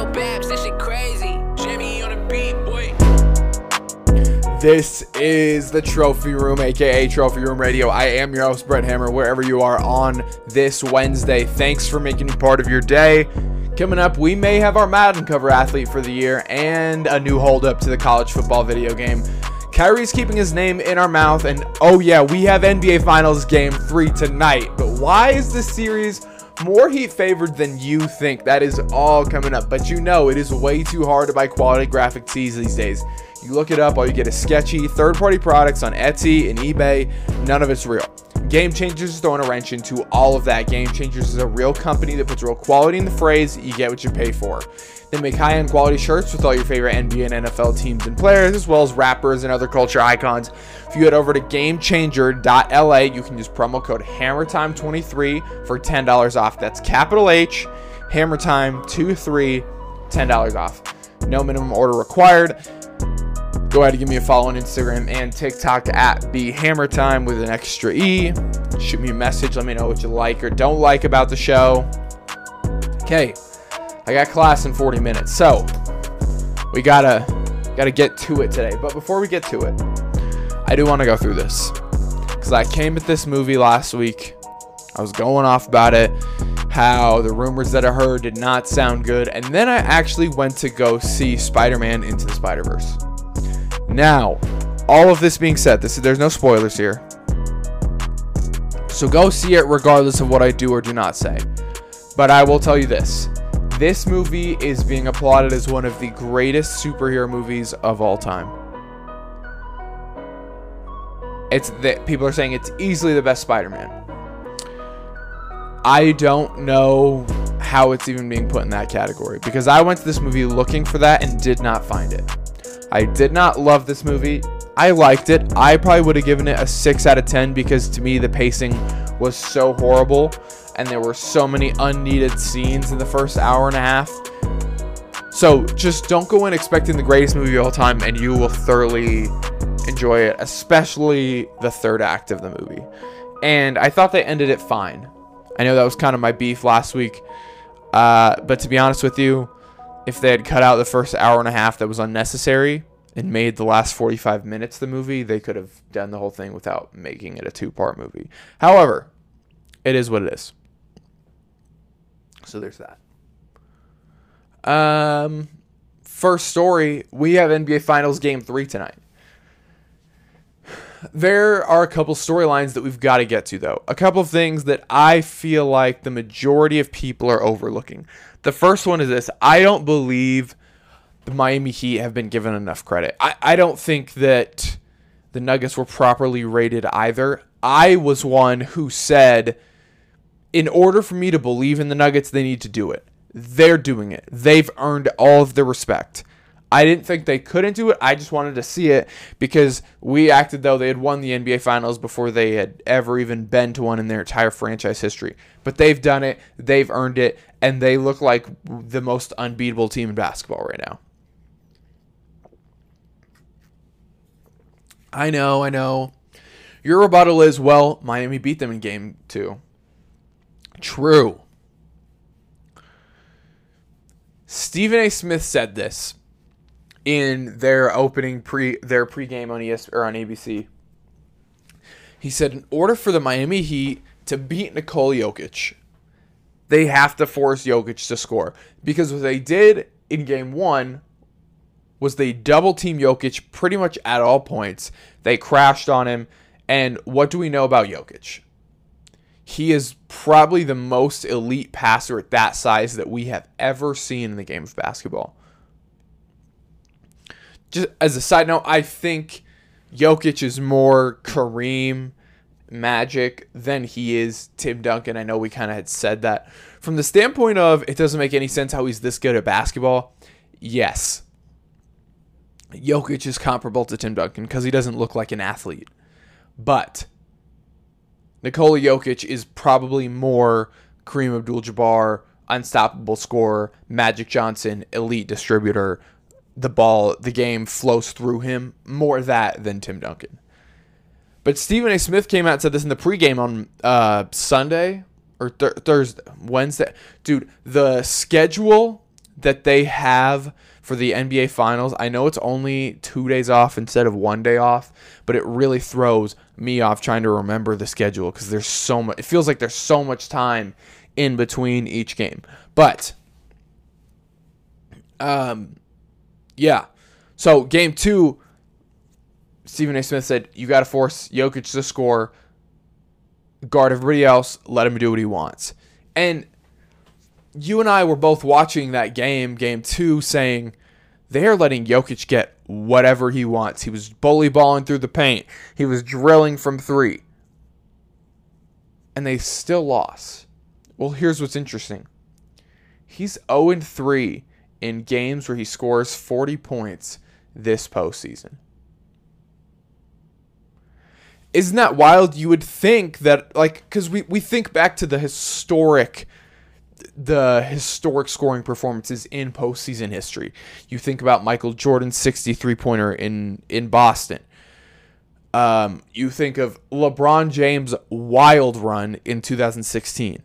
Lil Babs, this shit crazy. Jimmy on beat, boy. This is the Trophy Room, aka Trophy Room Radio. I am your host, Brett Hammer, wherever you are on this Wednesday. Thanks for making me part of your day. Coming up, we may have our Madden cover athlete for the year and a new holdup to the college football video game. Kyrie's keeping his name in our mouth, and oh yeah, we have NBA Finals Game 3 tonight. But why is this series more heat favored than you think? That is all coming up. But you know, it is way too hard to buy quality graphic tees these days. You look it up, all you get is sketchy third party products on Etsy and eBay. None of it's real. Game Changers is throwing a wrench into all of that. Game Changers is a real company that puts real quality in the phrase, you get what you pay for. They make high end quality shirts with all your favorite NBA and NFL teams and players, as well as rappers and other culture icons. If you head over to gamechanger.la, you can use promo code HammerTime23 for $10 off. That's capital H, HammerTime23, $10 off. No minimum order required go ahead and give me a follow on Instagram and TikTok at the Hammer Time with an extra E. Shoot me a message. Let me know what you like or don't like about the show. Okay, I got class in 40 minutes, so we gotta gotta get to it today. But before we get to it, I do want to go through this because I came at this movie last week. I was going off about it, how the rumors that I heard did not sound good, and then I actually went to go see Spider-Man Into the Spider-Verse. Now, all of this being said, this there's no spoilers here. So go see it regardless of what I do or do not say. But I will tell you this. This movie is being applauded as one of the greatest superhero movies of all time. It's that people are saying it's easily the best Spider-Man. I don't know how it's even being put in that category because I went to this movie looking for that and did not find it. I did not love this movie. I liked it. I probably would have given it a 6 out of 10 because to me the pacing was so horrible and there were so many unneeded scenes in the first hour and a half. So just don't go in expecting the greatest movie of all time and you will thoroughly enjoy it, especially the third act of the movie. And I thought they ended it fine. I know that was kind of my beef last week. Uh, but to be honest with you, if they had cut out the first hour and a half that was unnecessary and made the last 45 minutes the movie, they could have done the whole thing without making it a two part movie. However, it is what it is. So there's that. Um, first story we have NBA Finals Game 3 tonight. There are a couple storylines that we've got to get to, though. A couple of things that I feel like the majority of people are overlooking. The first one is this I don't believe the Miami Heat have been given enough credit. I, I don't think that the Nuggets were properly rated either. I was one who said, in order for me to believe in the Nuggets, they need to do it. They're doing it. They've earned all of the respect. I didn't think they couldn't do it. I just wanted to see it because we acted though they had won the NBA Finals before they had ever even been to one in their entire franchise history. But they've done it, they've earned it, and they look like the most unbeatable team in basketball right now. I know, I know. Your rebuttal is, well, Miami beat them in game two. True. Stephen A. Smith said this in their opening pre their pregame on ES or on ABC. He said, in order for the Miami Heat to beat Nikola Jokic, they have to force Jokic to score because what they did in game one was they double team Jokic pretty much at all points. They crashed on him, and what do we know about Jokic? He is probably the most elite passer at that size that we have ever seen in the game of basketball just as a side note, I think Jokic is more Kareem Magic than he is Tim Duncan. I know we kind of had said that. From the standpoint of it doesn't make any sense how he's this good at basketball. Yes. Jokic is comparable to Tim Duncan because he doesn't look like an athlete. But Nikola Jokic is probably more Kareem Abdul Jabbar, unstoppable scorer, Magic Johnson, elite distributor, the ball, the game flows through him more that than Tim Duncan. But Stephen A. Smith came out and said this in the pregame on uh, Sunday or th- Thursday, Wednesday. Dude, the schedule that they have for the NBA Finals. I know it's only two days off instead of one day off, but it really throws me off trying to remember the schedule because there's so much. It feels like there's so much time in between each game. But, um, yeah. So game two, Stephen A. Smith said you got to force Jokic to score, guard everybody else, let him do what he wants, and you and I were both watching that game, game two, saying they are letting Jokic get whatever he wants. He was bully balling through the paint. He was drilling from three. And they still lost. Well, here's what's interesting. He's 0 3 in games where he scores 40 points this postseason. Isn't that wild? You would think that, like, because we, we think back to the historic the historic scoring performances in postseason history. You think about Michael Jordan's 63 pointer in, in Boston. Um, you think of LeBron James' wild run in 2016.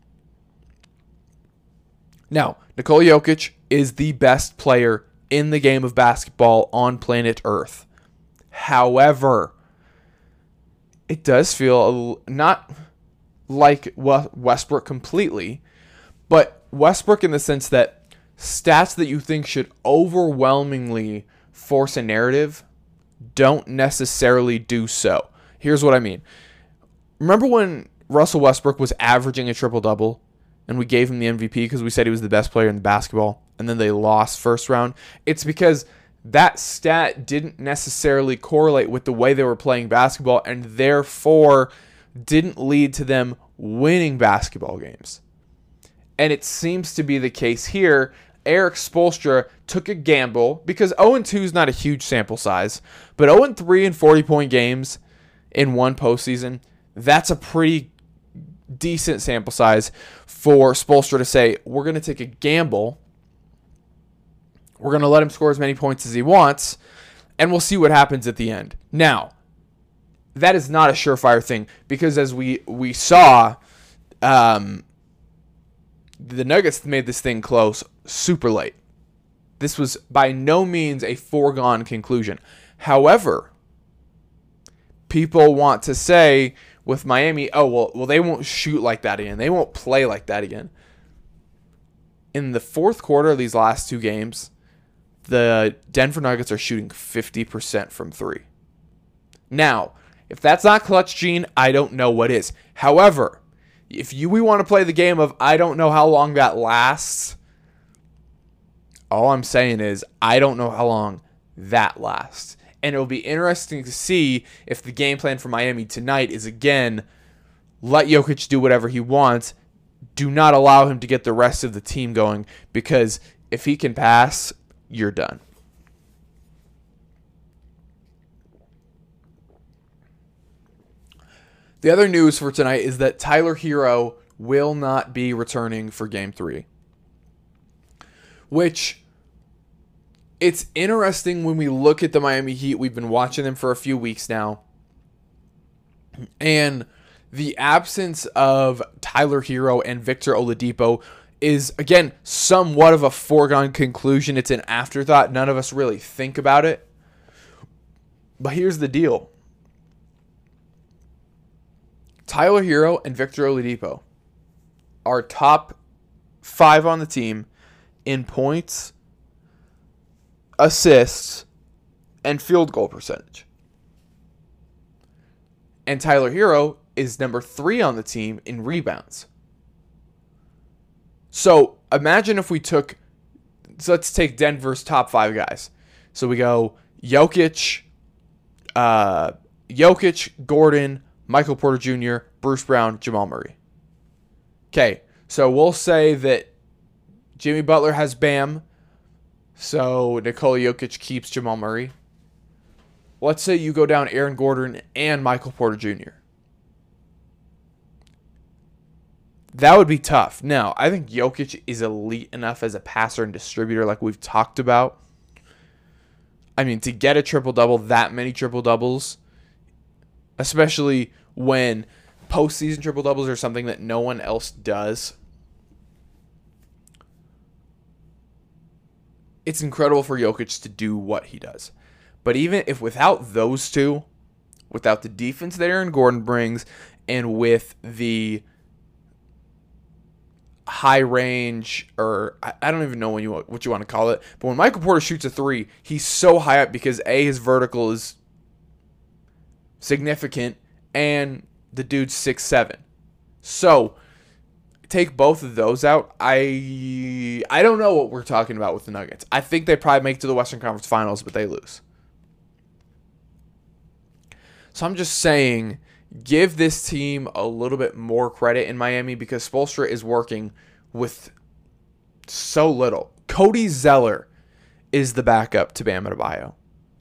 Now, Nikola Jokic is the best player in the game of basketball on planet Earth. However, it does feel not like Westbrook completely, but Westbrook in the sense that stats that you think should overwhelmingly force a narrative don't necessarily do so. Here's what I mean. Remember when Russell Westbrook was averaging a triple double and we gave him the MVP because we said he was the best player in the basketball and then they lost first round? It's because that stat didn't necessarily correlate with the way they were playing basketball and therefore didn't lead to them winning basketball games and it seems to be the case here. Erik Spoelstra took a gamble because 0 2 is not a huge sample size, but 0 3 in 40 point games in one postseason, that's a pretty decent sample size for Spoelstra to say, we're going to take a gamble. We're going to let him score as many points as he wants, and we'll see what happens at the end. Now, that is not a surefire thing because as we we saw, um, the Nuggets made this thing close super late. This was by no means a foregone conclusion. However, people want to say with Miami, oh well, well they won't shoot like that again. They won't play like that again. In the fourth quarter of these last two games, the Denver Nuggets are shooting 50% from 3. Now, if that's not clutch gene, I don't know what is. However, if you we want to play the game of I don't know how long that lasts, all I'm saying is I don't know how long that lasts. And it'll be interesting to see if the game plan for Miami tonight is again let Jokic do whatever he wants. Do not allow him to get the rest of the team going because if he can pass, you're done. The other news for tonight is that Tyler Herro will not be returning for game three. Which it's interesting when we look at the Miami Heat. We've been watching them for a few weeks now. And the absence of Tyler Herro and Victor Oladipo is again somewhat of a foregone conclusion. It's an afterthought. None of us really think about it. But here's the deal. Tyler Herro and Victor Oladipo are top five on the team in points, assists, and field goal percentage. And Tyler Herro is number three on the team in rebounds. So imagine if we took, so let's take Denver's top five guys. So we go Jokic, uh, Jokic, Gordon, Michael Porter Jr., Bruce Brown, Jamal Murray. Okay, so we'll say that Jimmy Butler has Bam, so Nikola Jokic keeps Jamal Murray. Let's say you go down Aaron Gordon and Michael Porter Jr. That would be tough. Now, I think Jokic is elite enough as a passer and distributor, like we've talked about. I mean, to get a triple double, that many triple doubles, especially when postseason triple doubles are something that no one else does. it's incredible for Jokic to do what he does. But even if without those two, without the defense that Aaron Gordon brings, and with the high range or I, don't even know when you what you want to call it, but when Michael Porter shoots a three, he's so high up because a his vertical is significant and the dude's six seven. So take both of those out, I I don't know what we're talking about with the Nuggets. I think they probably make to the Western Conference Finals, but they lose. So I'm just saying, give this team a little bit more credit in Miami because Spoelstra is working with so little. Cody Zeller is the backup to Bam Adebayo.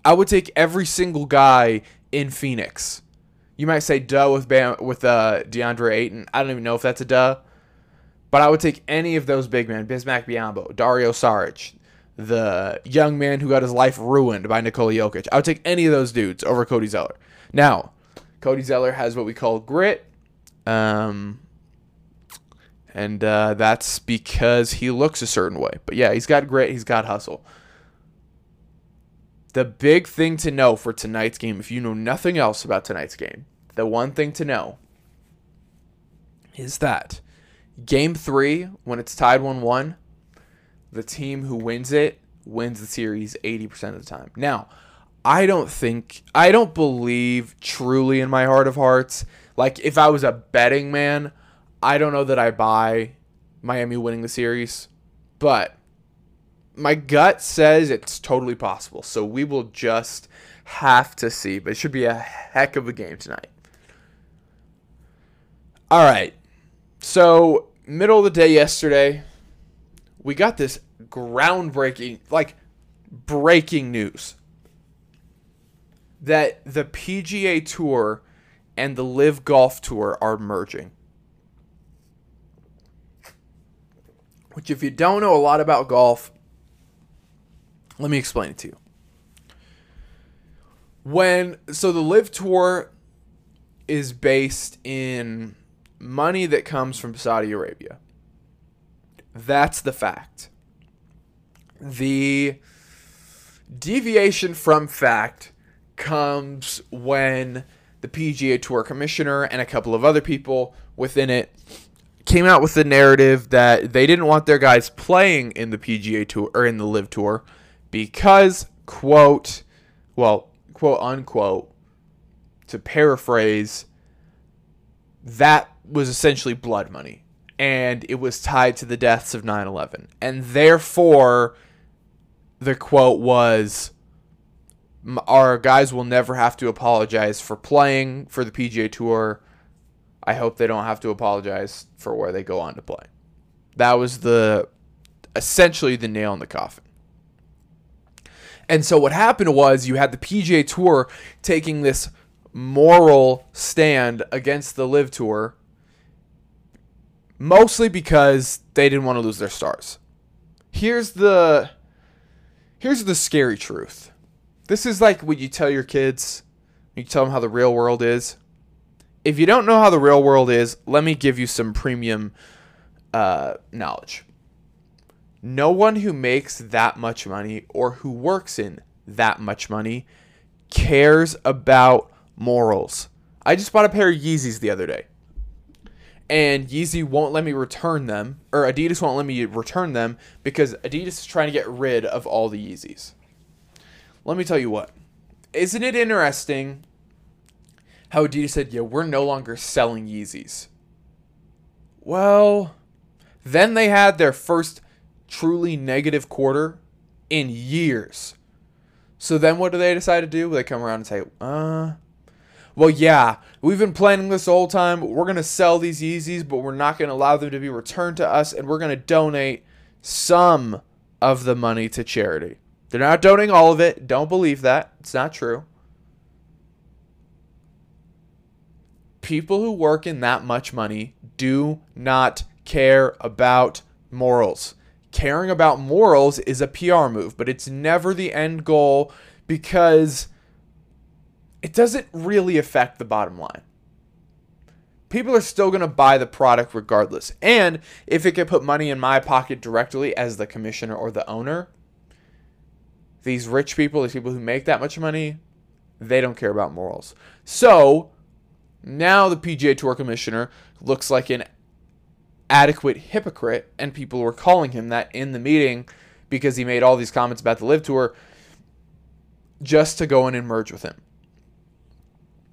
I would take every single guy in Phoenix. You might say duh with Bam with uh, DeAndre Ayton. I don't even know if that's a duh. But I would take any of those big men, Bismack Biyombo, Dario Saric, the young man who got his life ruined by Nikola Jokic. I would take any of those dudes over Cody Zeller. Now, Cody Zeller has what we call grit. Um, and uh, that's because he looks a certain way. But yeah, he's got grit, he's got hustle. The big thing to know for tonight's game, if you know nothing else about tonight's game, the one thing to know is that Game three, when it's tied 1 1, the team who wins it wins the series 80% of the time. Now, I don't think, I don't believe truly in my heart of hearts. Like, if I was a betting man, I don't know that I buy Miami winning the series. But my gut says it's totally possible. So we will just have to see. But it should be a heck of a game tonight. All right. So, middle of the day yesterday, we got this groundbreaking, like breaking news that the PGA Tour and the LIV Golf Tour are merging. Which, if you don't know a lot about golf, let me explain it to you. When so the LIV Tour is based in money that comes from Saudi Arabia. That's the fact. The deviation from fact comes when the PGA Tour commissioner and a couple of other people within it came out with the narrative that they didn't want their guys playing in the PGA Tour or in the LIV Tour because quote well quote unquote to paraphrase that was essentially blood money and it was tied to the deaths of 9/11 and therefore the quote was our guys will never have to apologize for playing for the PGA Tour. I hope they don't have to apologize for where they go on to play. That was the essentially the nail in the coffin. And so what happened was you had the PGA Tour taking this moral stand against the LIV Tour mostly because they didn't want to lose their stars. Here's the here's the scary truth. This is like what you tell your kids. You tell them how the real world is. If you don't know how the real world is, let me give you some premium uh, knowledge. No one who makes that much money or who works in that much money cares about morals. I just bought a pair of Yeezys the other day and Yeezy won't let me return them, or Adidas won't let me return them because Adidas is trying to get rid of all the Yeezys. Let me tell you what. Isn't it interesting how Adidas said, yeah, we're no longer selling Yeezys? Well, then they had their first truly negative quarter in years. So then what do they decide to do? They come around and say, uh, well, yeah, we've been planning this whole time. We're going to sell these Yeezys, but we're not going to allow them to be returned to us, and we're going to donate some of the money to charity. They're not donating all of it. Don't believe that. It's not true. People who work in that much money do not care about morals. Caring about morals is a PR move, but it's never the end goal because it doesn't really affect the bottom line. People are still going to buy the product regardless. And if it could put money in my pocket directly as the commissioner or the owner, these rich people, these people who make that much money, they don't care about morals. So now the PGA Tour commissioner looks like an adequate hypocrite, and people were calling him that in the meeting because he made all these comments about the LIV Tour just to go in and merge with him.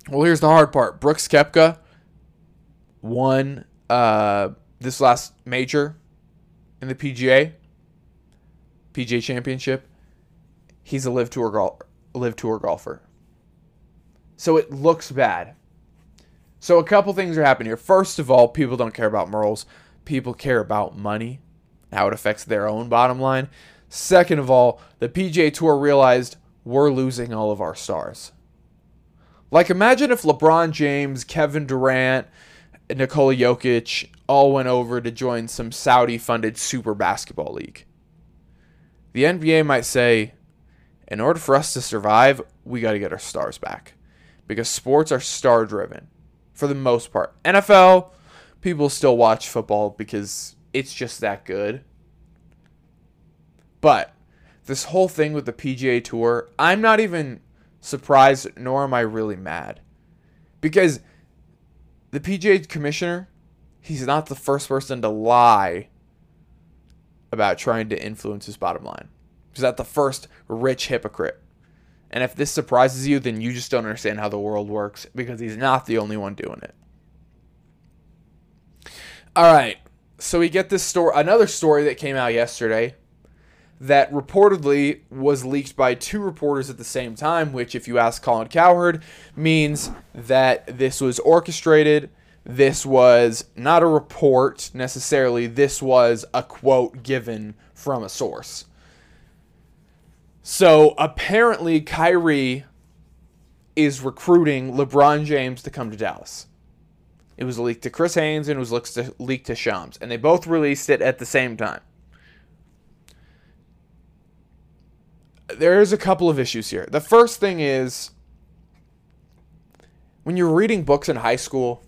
Well, here's the hard part. Brooks Koepka won uh, this last major in the PGA, PGA Championship. He's a live Tour gol- LIV Tour golfer. So it looks bad. So a couple things are happening here. First of all, people don't care about morals. People care about money, how it affects their own bottom line. Second of all, the PGA Tour realized we're losing all of our stars. Like imagine if LeBron James, Kevin Durant, Nikola Jokic all went over to join some Saudi funded super basketball league. The NBA might say, in order for us to survive, we got to get our stars back. Because sports are star driven for the most part. NFL, people still watch football because it's just that good. But this whole thing with the PGA Tour, I'm not even surprised, nor am I really mad. Because the PGA commissioner, he's not the first person to lie about trying to influence his bottom line. He's not the first rich hypocrite. And if this surprises you, then you just don't understand how the world works because he's not the only one doing it. All right. So we get this story, another story that came out yesterday that reportedly was leaked by two reporters at the same time, which, if you ask Colin Cowherd, means that this was orchestrated. This was not a report necessarily, this was a quote given from a source. So apparently, Kyrie is recruiting LeBron James to come to Dallas. It was leaked to Chris Haynes and it was leaked to Shams, and they both released it at the same time. there's a couple of issues here. The first thing is when you're reading books in high school,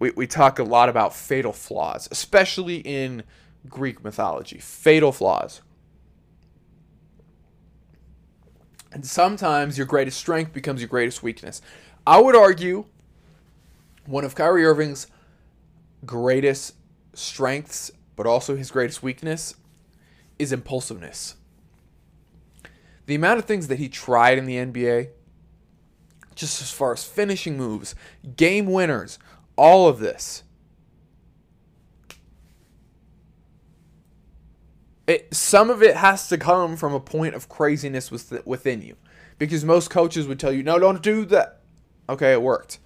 we, we talk a lot about fatal flaws, especially in Greek mythology. Fatal flaws. And sometimes your greatest strength becomes your greatest weakness. I would argue one of Kyrie Irving's greatest strengths, but also his greatest weakness, is impulsiveness the amount of things that he tried in the NBA, just as far as finishing moves, game winners, all of this. It, some of it has to come from a point of craziness within you. Because most coaches would tell you, no, don't do that. Okay, it worked.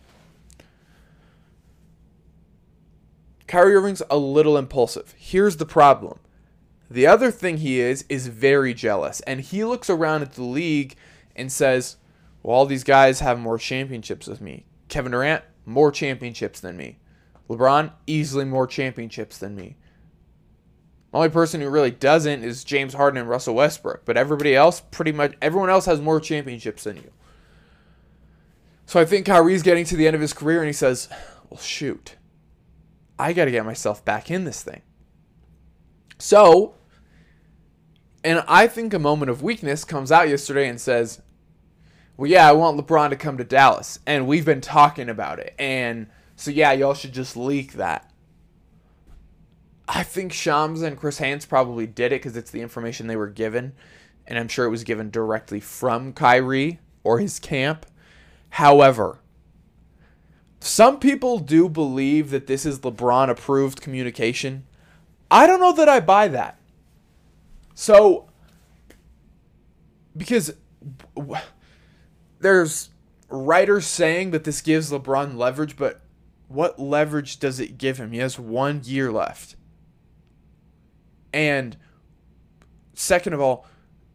Kyrie Irving's a little impulsive. Here's the problem the other thing he is is very jealous, and he looks around at the league and says, "Well, all these guys have more championships with me. Kevin Durant, more championships than me. LeBron, easily more championships than me. The only person who really doesn't is James Harden and Russell Westbrook, but everybody else, pretty much everyone else has more championships than you." So I think Kyrie's getting to the end of his career, and he says, "Well, shoot, I got to get myself back in this thing." So, and I think a moment of weakness comes out yesterday and says, well, yeah, I want LeBron to come to Dallas. And we've been talking about it. And so, yeah, y'all should just leak that. I think Shams and Chris Haynes probably did it because it's the information they were given. And I'm sure it was given directly from Kyrie or his camp. However, some people do believe that this is LeBron approved communication. I don't know that I buy that. So, because there's writers saying that this gives LeBron leverage, but what leverage does it give him? He has one year left. And second of all,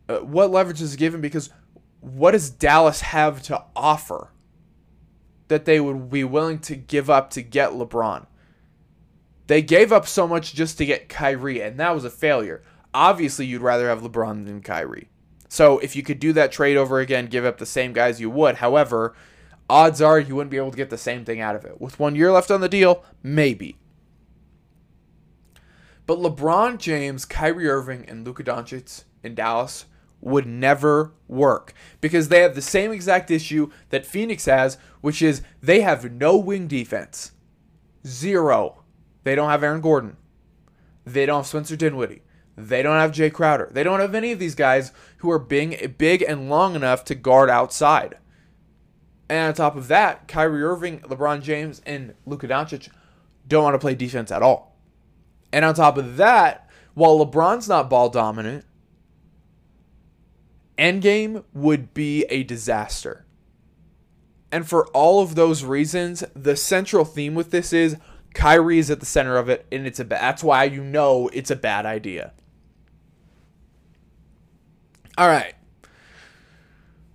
uh, what leverage does it give him? Because what does Dallas have to offer that they would be willing to give up to get LeBron? They gave up so much just to get Kyrie, and that was a failure. Obviously, you'd rather have LeBron than Kyrie. So if you could do that trade over again, give up the same guys, you would. However, odds are you wouldn't be able to get the same thing out of it. With one year left on the deal, maybe. But LeBron James, Kyrie Irving, and Luka Doncic in Dallas would never work because they have the same exact issue that Phoenix has, which is they have no wing defense. Zero. They don't have Aaron Gordon. They don't have Spencer Dinwiddie. They don't have Jay Crowder. They don't have any of these guys who are big, big and long enough to guard outside. And on top of that, Kyrie Irving, LeBron James, and Luka Doncic don't want to play defense at all. And on top of that, while LeBron's not ball dominant, Endgame would be a disaster. And for all of those reasons, the central theme with this is Kyrie is at the center of it, and it's a that's why you know it's a bad idea. All right.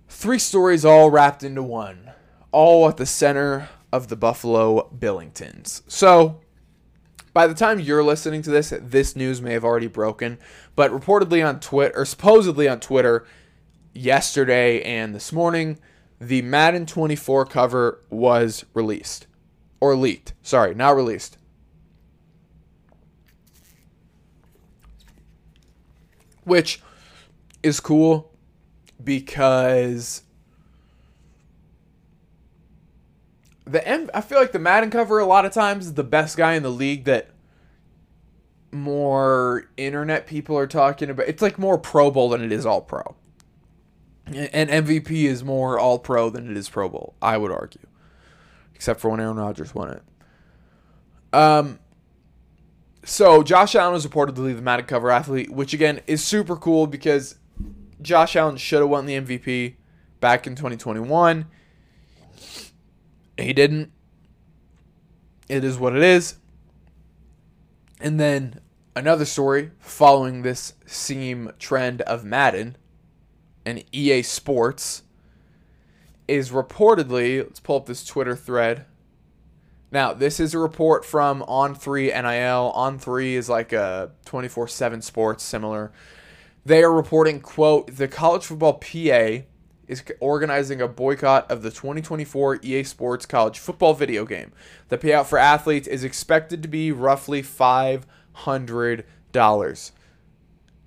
Three stories all wrapped into one, all at the center of the Buffalo Billingtons. So, by the time you're listening to this, this news may have already broken, but reportedly on Twitter, or supposedly on Twitter, yesterday and this morning, the Madden 24 cover was released. Or leaked. Sorry, not released. Which is cool because the M- I feel like the Madden cover a lot of times is the best guy in the league that more internet people are talking about. It's like more Pro Bowl than it is All Pro. And MVP is more All Pro than it is Pro Bowl, I would argue. Except for when Aaron Rodgers won it. Um so Josh Allen was reportedly the Madden cover athlete, which again is super cool because Josh Allen should have won the MVP back in 2021. He didn't. It is what it is. And then another story following this same trend of Madden and EA Sports is reportedly, let's pull up this Twitter thread. Now, this is a report from On3 NIL. On3 is like a 24 7 sports, similar. They are reporting, quote, the college football PA is organizing a boycott of the 2024 EA Sports College Football video game. The payout for athletes is expected to be roughly $500.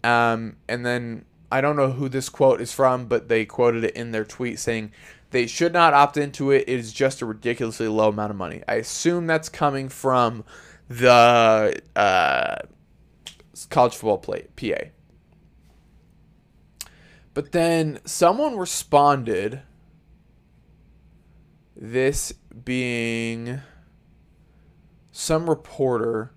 Um, and then I don't know who this quote is from, but they quoted it in their tweet saying they should not opt into it. It is just a ridiculously low amount of money. I assume that's coming from the uh, college football play, PA. But then someone responded, this being some reporter.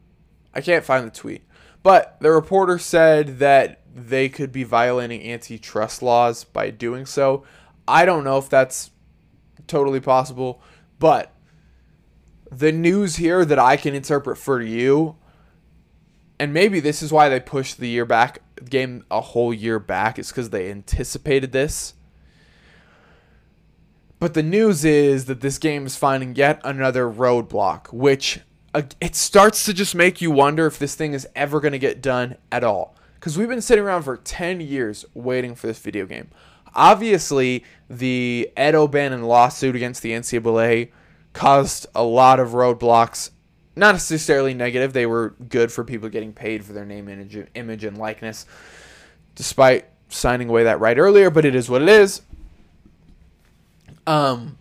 I can't find the tweet. But the reporter said that they could be violating antitrust laws by doing so. I don't know if that's totally possible, but the news here that I can interpret for you, and maybe this is why they pushed the year back, game a whole year back, is because they anticipated this. But the news is that this game is finding yet another roadblock, which uh, it starts to just make you wonder if this thing is ever going to get done at all. Because we've been sitting around for 10 years waiting for this video game. Obviously, the Ed O'Bannon lawsuit against the NCAA caused a lot of roadblocks. Not necessarily negative, they were good for people getting paid for their name, image, image and likeness, despite signing away that right earlier, but it is what it is. Um,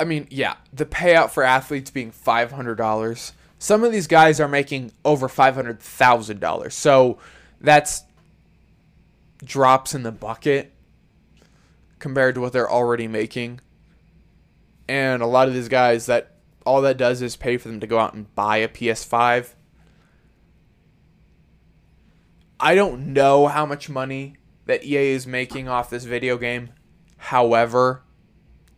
I mean, yeah, the payout for athletes being five hundred dollars. Some of these guys are making over five hundred thousand dollars, so that's drops in the bucket compared to what they're already making. And a lot of these guys that all that does is pay for them to go out and buy a PS5. I don't know how much money that EA is making off this video game. However,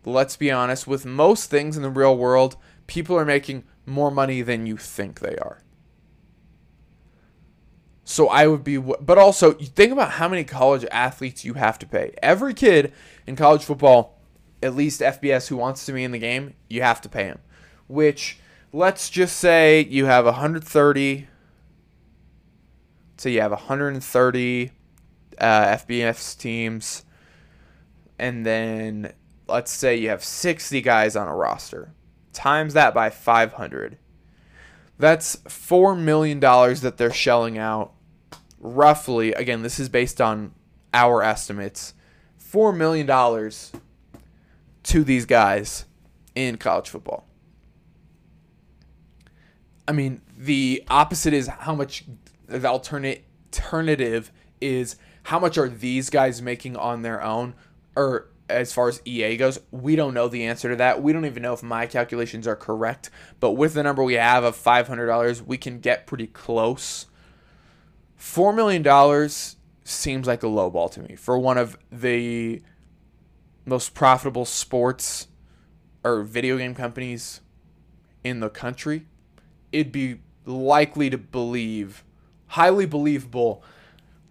let's be honest, with most things in the real world, people are making more money than you think they are. So I would be, but also think about how many college athletes you have to pay. Every kid in college football, at least FBS, who wants to be in the game, you have to pay him. Which, let's just say you have 130. So you have 130 uh, FBS teams, and then let's say you have 60 guys on a roster. Times that by 500. That's $4 million that they're shelling out roughly. Again, this is based on our estimates, $4 million to these guys in college football. I mean, the opposite is how much the alternate alternative is how much are these guys making on their own or as far as EA goes, we don't know the answer to that. We don't even know if my calculations are correct. But with the number we have of $500, we can get pretty close. $4 million seems like a low ball to me for one of the most profitable sports or video game companies in the country. It'd be likely to believe, highly believable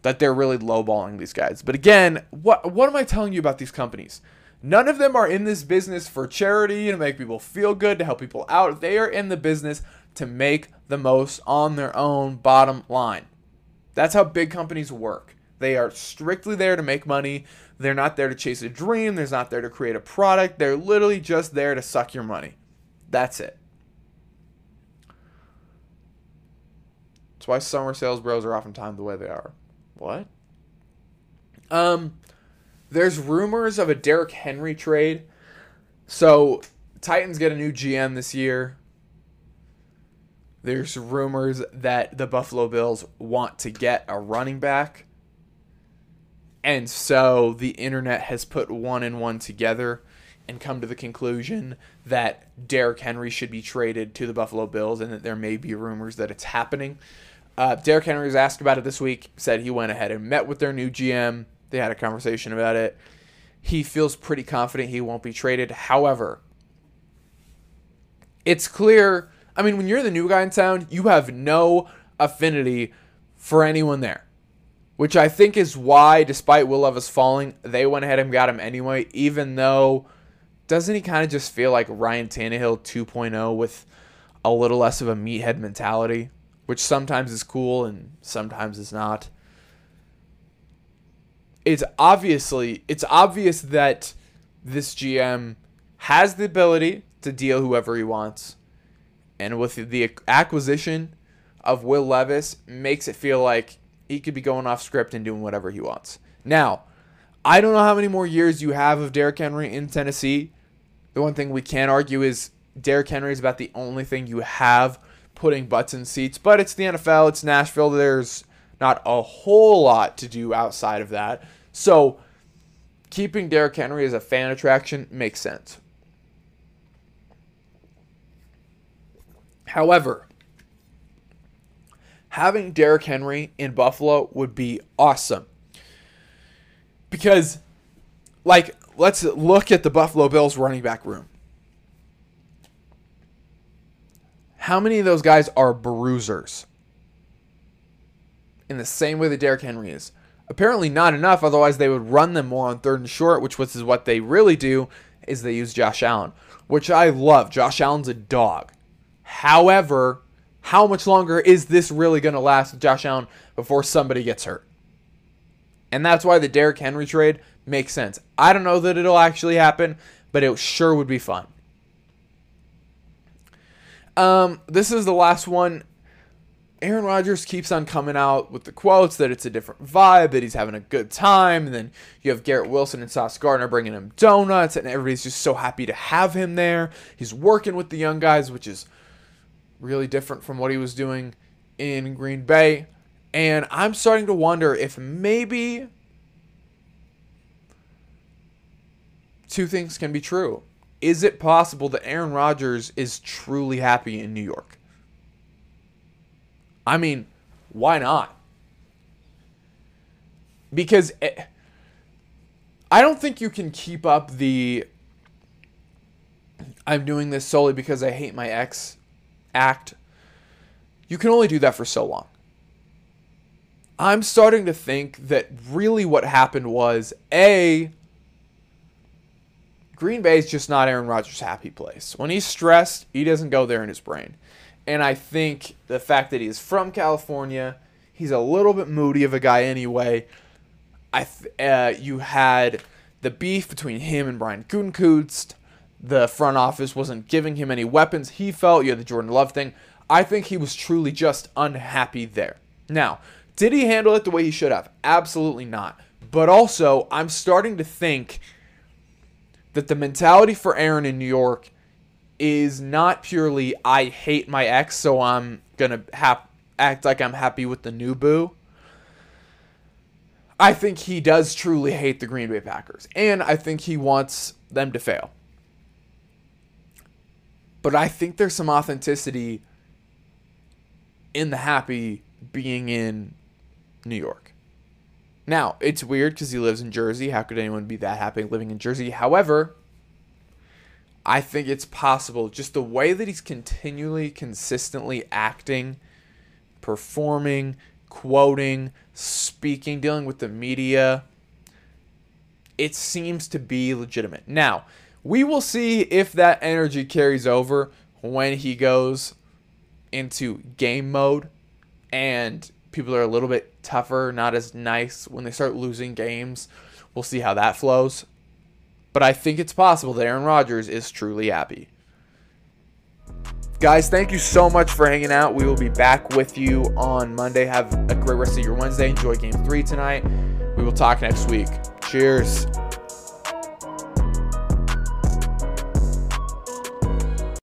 that they're really lowballing these guys. But again, what what am I telling you about these companies? None of them are in this business for charity to make people feel good, to help people out. They are in the business to make the most on their own bottom line. That's how big companies work. They are strictly there to make money. They're not there to chase a dream. They're not there to create a product. They're literally just there to suck your money. That's it. That's why summer sales bros are oftentimes the way they are. What? Um, there's rumors of a Derrick Henry trade. So Titans get a new GM this year. There's rumors that the Buffalo Bills want to get a running back. And so the internet has put one and one together and come to the conclusion that Derrick Henry should be traded to the Buffalo Bills and that there may be rumors that it's happening. Uh, Henry was asked about it this week, said he went ahead and met with their new GM. They had a conversation about it. He feels pretty confident he won't be traded. However, it's clear. I mean, when you're the new guy in town, you have no affinity for anyone there, which I think is why, despite Will Levis falling, they went ahead and got him anyway, even though doesn't he kind of just feel like Ryan Tannehill 2.0 with a little less of a meathead mentality? Which sometimes is cool and sometimes is not. It's obviously it's obvious that this GM has the ability to deal whoever he wants. And with the acquisition of Will Levis makes it feel like he could be going off script and doing whatever he wants. Now, I don't know how many more years you have of Derrick Henry in Tennessee. The one thing we can argue is Derrick Henry is about the only thing you have putting butts in seats, but it's the NFL, it's Nashville. There's not a whole lot to do outside of that. So keeping Derrick Henry as a fan attraction makes sense. However, having Derrick Henry in Buffalo would be awesome. Because, like, let's look at the Buffalo Bills running back room. How many of those guys are bruisers? In the same way that Derrick Henry is. Apparently not enough, otherwise they would run them more on third and short, which is what they really do, is they use Josh Allen. Which I love. Josh Allen's a dog. However, how much longer is this really going to last with Josh Allen before somebody gets hurt? And that's why the Derrick Henry trade makes sense. I don't know that it'll actually happen, but it sure would be fun. Um, this is the last one. Aaron Rodgers keeps on coming out with the quotes that it's a different vibe, that he's having a good time, and then you have Garrett Wilson and Sauce Gardner bringing him donuts, and everybody's just so happy to have him there. He's working with the young guys, which is really different from what he was doing in Green Bay. And I'm starting to wonder if maybe two things can be true is it possible that Aaron Rodgers is truly happy in New York? I mean, why not? Because it, I don't think you can keep up the I'm doing this solely because I hate my ex act. You can only do that for so long. I'm starting to think that really what happened was A, Green Bay is just not Aaron Rodgers' happy place. When he's stressed, he doesn't go there in his brain. And I think the fact that he's from California, he's a little bit moody of a guy anyway. I th- uh, you had the beef between him and Brian Gutekunst. The front office wasn't giving him any weapons. He felt you had the Jordan Love thing. I think he was truly just unhappy there. Now, did he handle it the way he should have? Absolutely not. But also, I'm starting to think that the mentality for Aaron in New York is not purely I hate my ex, so I'm gonna act like I'm happy with the new boo. I think he does truly hate the Green Bay Packers, and I think he wants them to fail. But I think there's some authenticity in the happy being in New York. Now, it's weird because he lives in Jersey. How could anyone be that happy living in Jersey? However, I think it's possible. Just the way that he's continually, consistently acting, performing, quoting, speaking, dealing with the media, it seems to be legitimate. Now, we will see if that energy carries over when he goes into game mode and people are a little bit tougher, not as nice when they start losing games. We'll see how that flows. But I think it's possible that Aaron Rodgers is truly happy. Guys, thank you so much for hanging out. We will be back with you on Monday. Have a great rest of your Wednesday. Enjoy game three tonight. We will talk next week. Cheers.